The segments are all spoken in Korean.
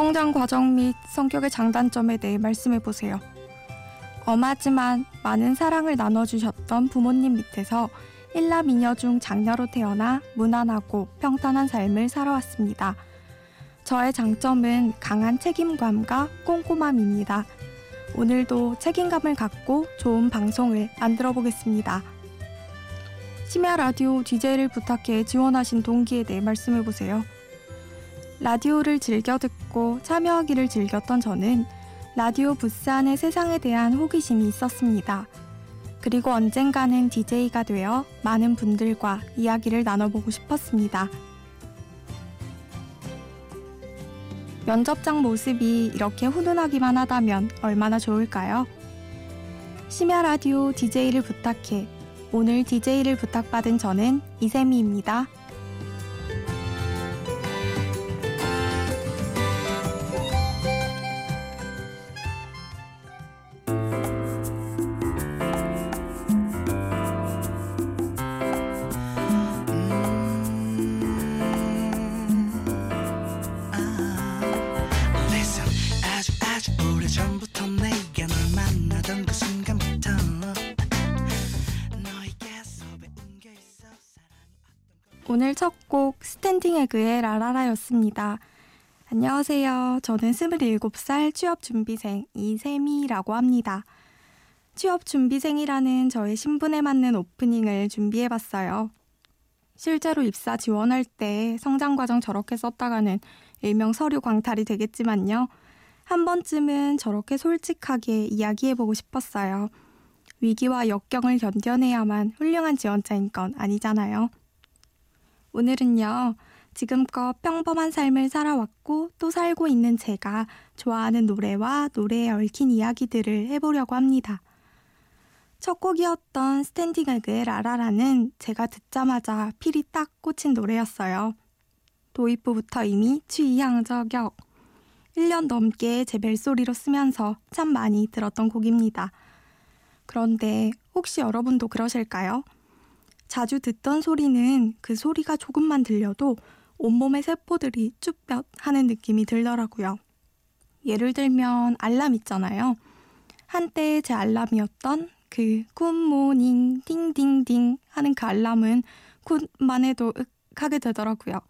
성장 과정 및 성격의 장단점에 대해 말씀해 보세요. 엄하지만 많은 사랑을 나눠주셨던 부모님 밑에서 일남 이녀 중 장녀로 태어나 무난하고 평탄한 삶을 살아왔습니다. 저의 장점은 강한 책임감과 꼼꼼함입니다. 오늘도 책임감을 갖고 좋은 방송을 만들어 보겠습니다. 심야 라디오 DJ를 부탁해 지원하신 동기에 대해 말씀해 보세요. 라디오를 즐겨 듣고 참여하기를 즐겼던 저는 라디오 부스 안의 세상에 대한 호기심이 있었습니다. 그리고 언젠가는 DJ가 되어 많은 분들과 이야기를 나눠보고 싶었습니다. 면접장 모습이 이렇게 훈훈하기만 하다면 얼마나 좋을까요? 심야 라디오 DJ를 부탁해. 오늘 DJ를 부탁받은 저는 이세미입니다. 오늘 첫 곡 스탠딩 에그의 라라라였습니다. 안녕하세요. 저는 27살 취업 준비생 이새미라고 합니다. 취업 준비생이라는 저의 신분에 맞는 오프닝을 준비해 봤어요. 실제로 입사 지원할 때 성장 과정 저렇게 썼다가는 일명 서류 광탈이 되겠지만요. 한 번쯤은 저렇게 솔직하게 이야기해 보고 싶었어요. 위기와 역경을 견뎌내야만 훌륭한 지원자인 건 아니잖아요. 오늘은요, 지금껏 평범한 삶을 살아왔고 또 살고 있는 제가 좋아하는 노래와 노래에 얽힌 이야기들을 해보려고 합니다. 첫 곡이었던 스탠딩 에그의 라라라는 제가 듣자마자 필이 딱 꽂힌 노래였어요. 도입부부터 이미 취향 저격. 1년 넘게 제 벨소리로 쓰면서 참 많이 들었던 곡입니다. 그런데 혹시 여러분도 그러실까요? 자주 듣던 소리는 그 소리가 조금만 들려도 온몸의 세포들이 쭈뼛 하는 느낌이 들더라고요. 예를 들면 알람 있잖아요. 한때 제 알람이었던 그 굿모닝 띵띵띵 하는 그 알람은 굿만 해도 윽 하게 되더라고요.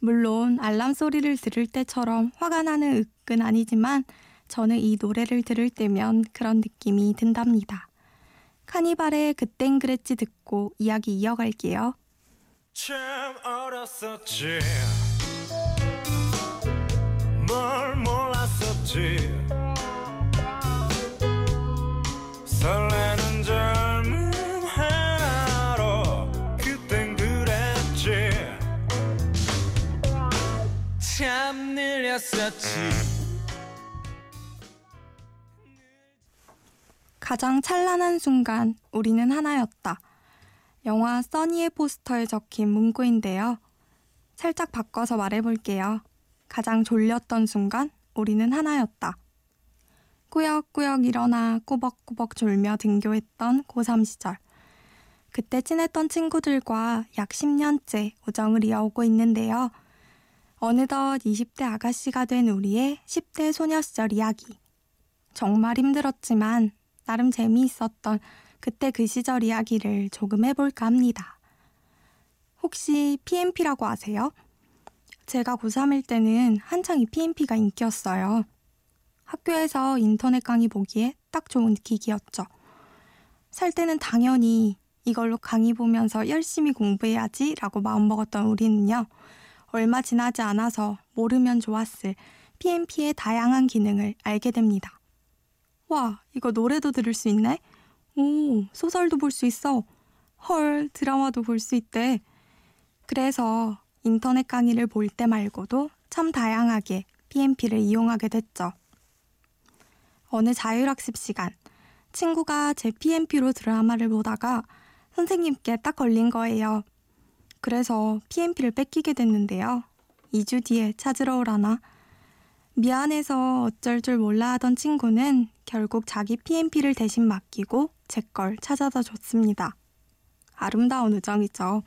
물론 알람 소리를 들을 때처럼 화가 나는 윽은 아니지만 저는 이 노래를 들을 때면 그런 느낌이 든답니다. 카니발의 그땐 그랬지 듣고 이야기 이어갈게요. 참 어렸었지. 뭘 몰랐었지. 설레는 젊은 하루 그땐 그랬지. 참 느렸었지 가장 찬란한 순간 우리는 하나였다. 영화 써니의 포스터에 적힌 문구인데요. 살짝 바꿔서 말해볼게요. 가장 졸렸던 순간 우리는 하나였다. 꾸역꾸역 일어나 꾸벅꾸벅 졸며 등교했던 고3 시절. 그때 친했던 친구들과 약 10년째 우정을 이어오고 있는데요. 어느덧 20대 아가씨가 된 우리의 10대 소녀 시절 이야기. 정말 힘들었지만 나름 재미있었던 그때 그 시절 이야기를 조금 해볼까 합니다. 혹시 PMP라고 아세요? 제가 고3일 때는 한창 이 PMP가 인기였어요. 학교에서 인터넷 강의 보기에 딱 좋은 기기였죠. 살 때는 당연히 이걸로 강의 보면서 열심히 공부해야지 라고 마음먹었던 우리는요. 얼마 지나지 않아서 모르면 좋았을 PMP의 다양한 기능을 알게 됩니다. 와, 이거 노래도 들을 수 있네? 오, 소설도 볼 수 있어. 헐, 드라마도 볼 수 있대. 그래서 인터넷 강의를 볼 때 말고도 참 다양하게 PMP를 이용하게 됐죠. 어느 자율학습 시간, 친구가 제 PMP로 드라마를 보다가 선생님께 딱 걸린 거예요. 그래서 PMP를 뺏기게 됐는데요. 2주 뒤에 찾으러 오라나. 미안해서 어쩔 줄 몰라 하던 친구는 결국 자기 PMP를 대신 맡기고 제 걸 찾아다 줬습니다. 아름다운 우정이죠.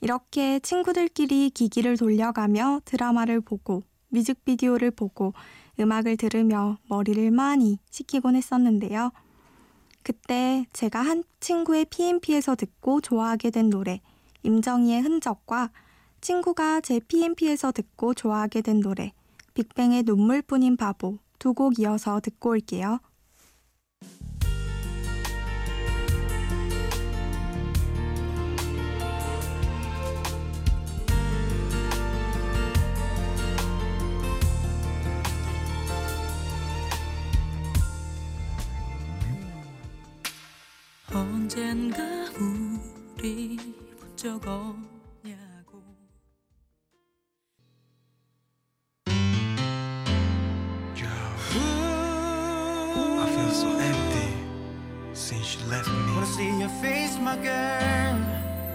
이렇게 친구들끼리 기기를 돌려가며 드라마를 보고 뮤직비디오를 보고 음악을 들으며 머리를 많이 식히곤 했었는데요. 그때 제가 한 친구의 PMP에서 듣고 좋아하게 된 노래, 임정희의 흔적과 친구가 제 PMP에서 듣고 좋아하게 된 노래, 빅뱅의 눈물뿐인 바보 두 곡 이어서 듣고 올게요. 언젠가 우리 본적 없 your face, my girl.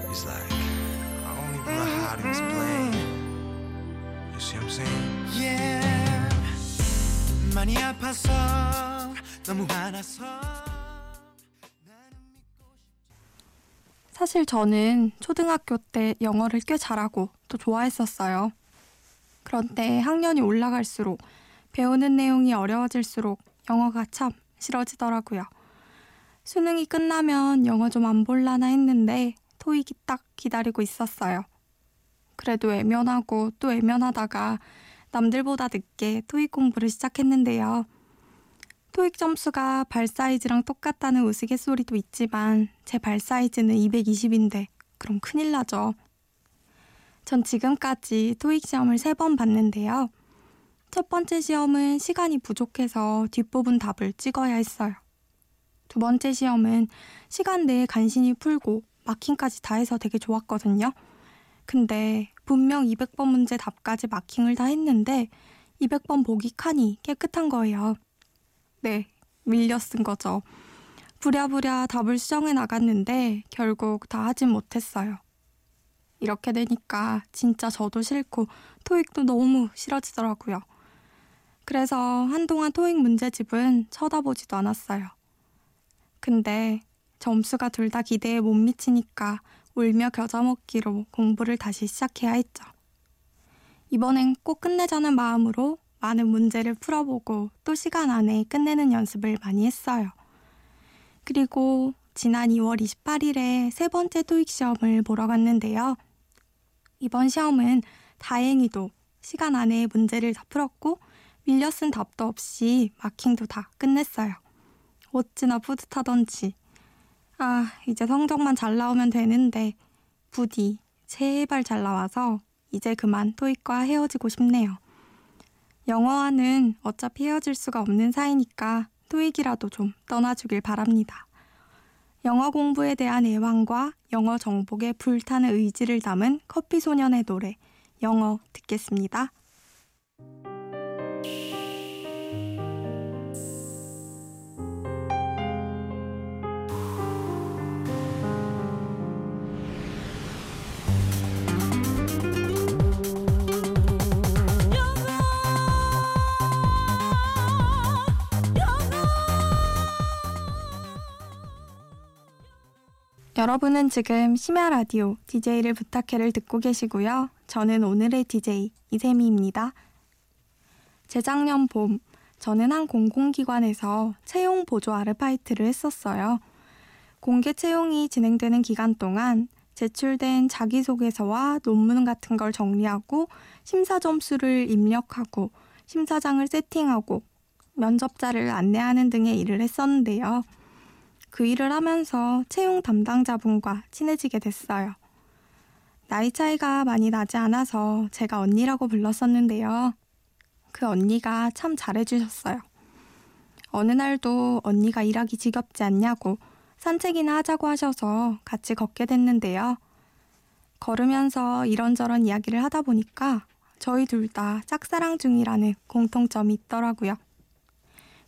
It's like I don't even know how to explain. You see what I'm saying? Yeah. 많이 아파서 너무 화나서. 사실 저는 초등학교 때 영어를 꽤 잘하고 또 좋아했었어요. 그런데 학년이 올라갈수록 배우는 내용이 어려워질수록 영어가 참 싫어지더라고요. 수능이 끝나면 영어 좀 안 볼라나 했는데 토익이 딱 기다리고 있었어요. 그래도 외면하고 또 외면하다가 남들보다 늦게 토익 공부를 시작했는데요. 토익 점수가 발 사이즈랑 똑같다는 우스갯소리도 있지만 제 발 사이즈는 220인데 그럼 큰일 나죠. 전 지금까지 토익 시험을 세번 봤는데요. 첫 번째 시험은 시간이 부족해서 뒷부분 답을 찍어야 했어요. 두 번째 시험은 시간 내에 간신히 풀고 마킹까지 다 해서 되게 좋았거든요. 근데 분명 200번 문제 답까지 마킹을 다 했는데 200번 보기 칸이 깨끗한 거예요. 네, 밀려 쓴 거죠. 부랴부랴 답을 수정해 나갔는데 결국 다 하진 못했어요. 이렇게 되니까 진짜 저도 싫고 토익도 너무 싫어지더라고요. 그래서 한동안 토익 문제집은 쳐다보지도 않았어요. 근데 점수가 둘 다 기대에 못 미치니까 울며 겨자 먹기로 공부를 다시 시작해야 했죠. 이번엔 꼭 끝내자는 마음으로 많은 문제를 풀어보고 또 시간 안에 끝내는 연습을 많이 했어요. 그리고 지난 2월 28일에 세 번째 토익 시험을 보러 갔는데요. 이번 시험은 다행히도 시간 안에 문제를 다 풀었고 밀려 쓴 답도 없이 마킹도 다 끝냈어요. 어찌나 뿌듯하던지. 아, 이제 성적만 잘 나오면 되는데 부디 제발 잘 나와서 이제 그만 토익과 헤어지고 싶네요. 영어와는 어차피 헤어질 수가 없는 사이니까 토익이라도 좀 떠나주길 바랍니다. 영어 공부에 대한 애환과 영어 정복에 불타는 의지를 담은 커피 소년의 노래 영어 듣겠습니다. 여러분은 지금 심야 라디오 DJ를 부탁해를 듣고 계시고요. 저는 오늘의 DJ 이세미입니다. 재작년 봄, 저는 한 공공기관에서 채용 보조 아르바이트를 했었어요. 공개 채용이 진행되는 기간 동안 제출된 자기소개서와 논문 같은 걸 정리하고 심사 점수를 입력하고 심사장을 세팅하고 면접자를 안내하는 등의 일을 했었는데요. 그 일을 하면서 채용 담당자분과 친해지게 됐어요. 나이 차이가 많이 나지 않아서 제가 언니라고 불렀었는데요. 그 언니가 참 잘해주셨어요. 어느 날도 언니가 일하기 지겹지 않냐고 산책이나 하자고 하셔서 같이 걷게 됐는데요. 걸으면서 이런저런 이야기를 하다 보니까 저희 둘 다 짝사랑 중이라는 공통점이 있더라고요.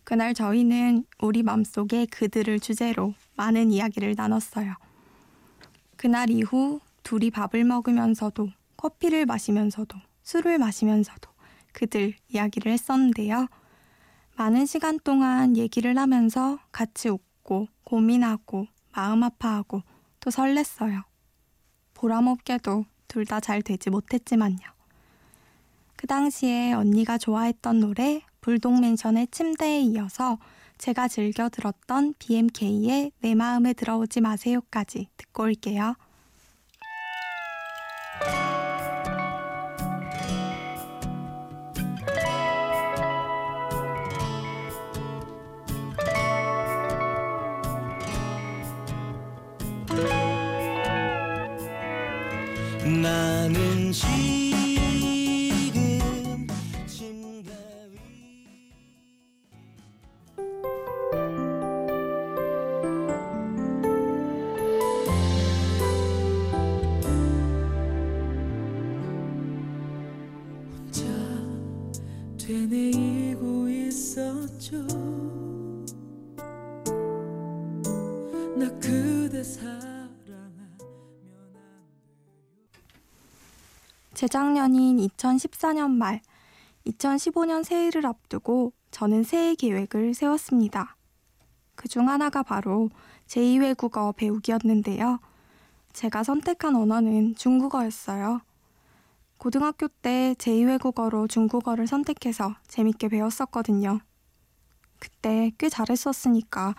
그날 저희는 우리 맘속에 그들을 주제로 많은 이야기를 나눴어요. 그날 이후 둘이 밥을 먹으면서도 커피를 마시면서도 술을 마시면서도 그들 이야기를 했었는데요. 많은 시간 동안 얘기를 하면서 같이 웃고 고민하고 마음 아파하고 또 설렜어요. 보람없게도 둘 다 잘 되지 못했지만요. 그 당시에 언니가 좋아했던 노래 불독맨션의 침대에 이어서 제가 즐겨 들었던 BMK의 내 마음에 들어오지 마세요까지 듣고 올게요. 나는 되 재작년인 2014년 말 2015년 새해를 앞두고 저는 새해 계획을 세웠습니다. 그 중 하나가 바로 제2외국어 배우기였는데요. 제가 선택한 언어는 중국어였어요. 고등학교 때 제2외국어로 중국어를 선택해서 재밌게 배웠었거든요. 그때 꽤 잘했었으니까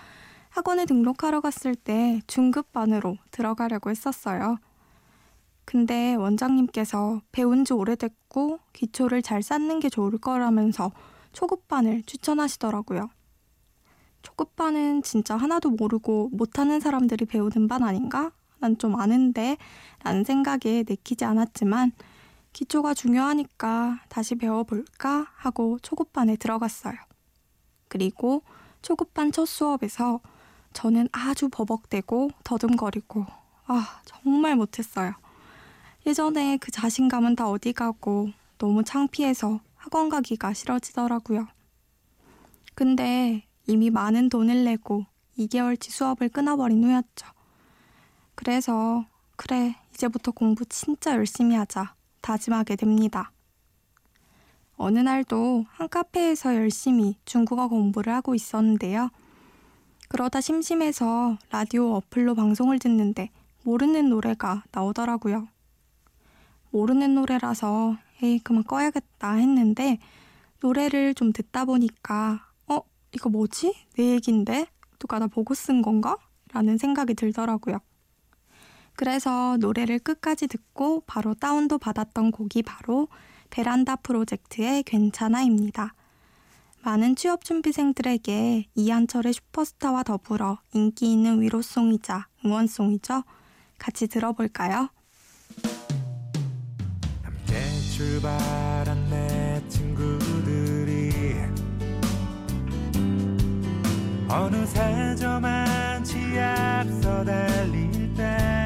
학원에 등록하러 갔을 때 중급반으로 들어가려고 했었어요. 근데 원장님께서 배운 지 오래됐고 기초를 잘 쌓는 게 좋을 거라면서 초급반을 추천하시더라고요. 초급반은 진짜 하나도 모르고 못하는 사람들이 배우는 반 아닌가? 난 좀 아는데 라는 생각에 내키지 않았지만 기초가 중요하니까 다시 배워볼까 하고 초급반에 들어갔어요. 그리고 초급반 첫 수업에서 저는 아주 버벅대고 더듬거리고 아 정말 못했어요. 예전에 그 자신감은 다 어디 가고 너무 창피해서 학원 가기가 싫어지더라고요. 근데 이미 많은 돈을 내고 2개월치 수업을 끊어버린 후였죠. 그래서 그래 이제부터 공부 진짜 열심히 하자 다짐하게 됩니다. 어느 날도 한 카페에서 열심히 중국어 공부를 하고 있었는데요. 그러다 심심해서 라디오 어플로 방송을 듣는데 모르는 노래가 나오더라고요. 모르는 노래라서 에이 그만 꺼야겠다 했는데 노래를 좀 듣다 보니까 어 이거 뭐지? 내 얘긴데 누가 나 보고 쓴 건가? 라는 생각이 들더라고요. 그래서 노래를 끝까지 듣고 바로 다운도 받았던 곡이 바로 베란다 프로젝트의 괜찮아입니다. 많은 취업 준비생들에게 이한철의 슈퍼스타와 더불어 인기 있는 위로송이자 응원송이죠. 같이 들어볼까요? 출발한 내 친구들이 어느새 저만치 앞서 달릴 때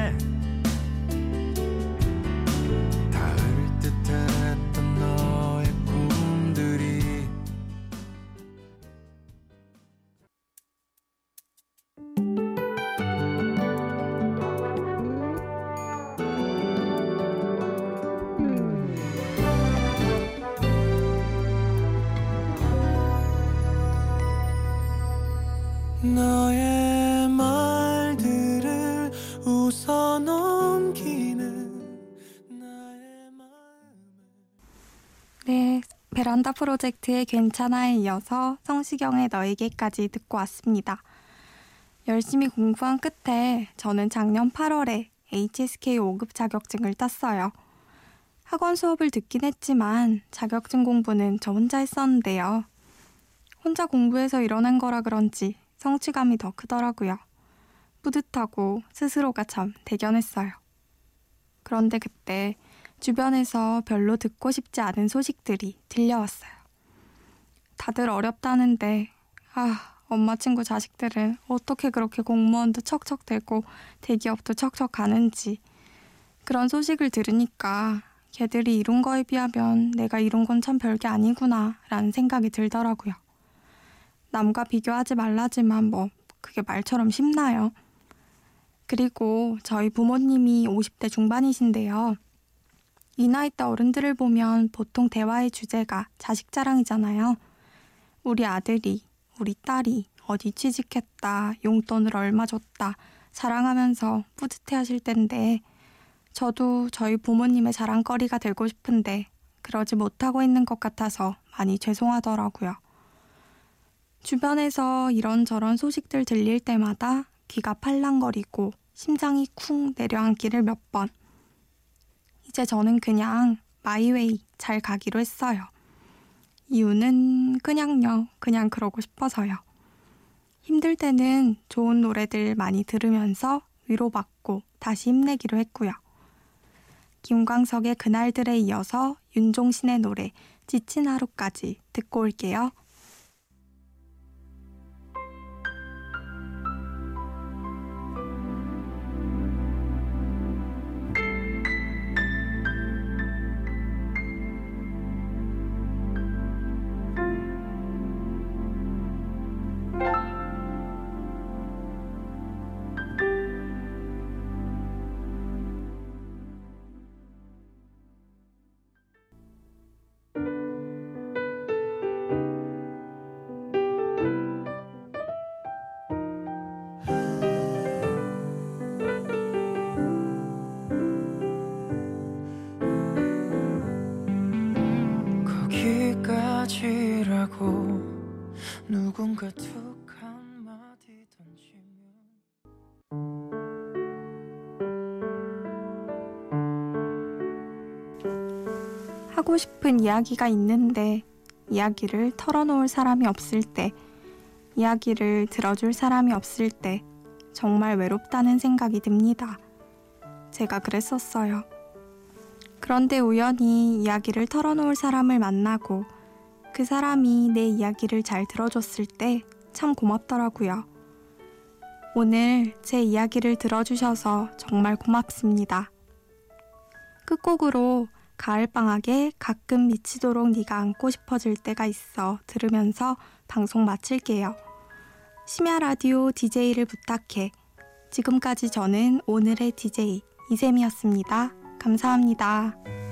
네, 베란다 프로젝트의 괜찮아에 이어서 성시경의 너에게까지 듣고 왔습니다. 열심히 공부한 끝에 저는 작년 8월에 HSK 5급 자격증을 땄어요. 학원 수업을 듣긴 했지만 자격증 공부는 저 혼자 했었는데요. 혼자 공부해서 일어난 거라 그런지 성취감이 더 크더라고요. 뿌듯하고 스스로가 참 대견했어요. 그런데 그때 주변에서 별로 듣고 싶지 않은 소식들이 들려왔어요. 다들 어렵다는데, 아, 엄마 친구 자식들은 어떻게 그렇게 공무원도 척척대고 대기업도 척척 가는지. 그런 소식을 들으니까 걔들이 이룬 거에 비하면 내가 이룬 건 참 별게 아니구나 라는 생각이 들더라고요. 남과 비교하지 말라지만 뭐 그게 말처럼 쉽나요? 그리고 저희 부모님이 50대 중반이신데요. 이 나이 때 어른들을 보면 보통 대화의 주제가 자식 자랑이잖아요. 우리 아들이, 우리 딸이 어디 취직했다, 용돈을 얼마 줬다, 자랑하면서 뿌듯해 하실 텐데, 저도 저희 부모님의 자랑거리가 되고 싶은데, 그러지 못하고 있는 것 같아서 많이 죄송하더라고요. 주변에서 이런저런 소식들 들릴 때마다 귀가 팔랑거리고 심장이 쿵 내려앉기를 몇 번. 이제 저는 그냥 마이웨이 잘 가기로 했어요. 이유는 그냥요, 그냥 그러고 싶어서요. 힘들 때는 좋은 노래들 많이 들으면서 위로받고 다시 힘내기로 했고요. 김광석의 그날들에 이어서 윤종신의 노래 지친 하루까지 듣고 올게요. 하고 싶은 이야기가 있는데 이야기를 털어놓을 사람이 없을 때, 이야기를 들어줄 사람이 없을 때 정말 외롭다는 생각이 듭니다. 제가 그랬었어요. 그런데 우연히 이야기를 털어놓을 사람을 만나고 그 사람이 내 이야기를 잘 들어줬을 때 참 고맙더라고요. 오늘 제 이야기를 들어주셔서 정말 고맙습니다. 끝곡으로 가을방학에 가끔 미치도록 네가 안고 싶어질 때가 있어 들으면서 방송 마칠게요. 심야 라디오 DJ를 부탁해. 지금까지 저는 오늘의 DJ 이샘이었습니다. 감사합니다.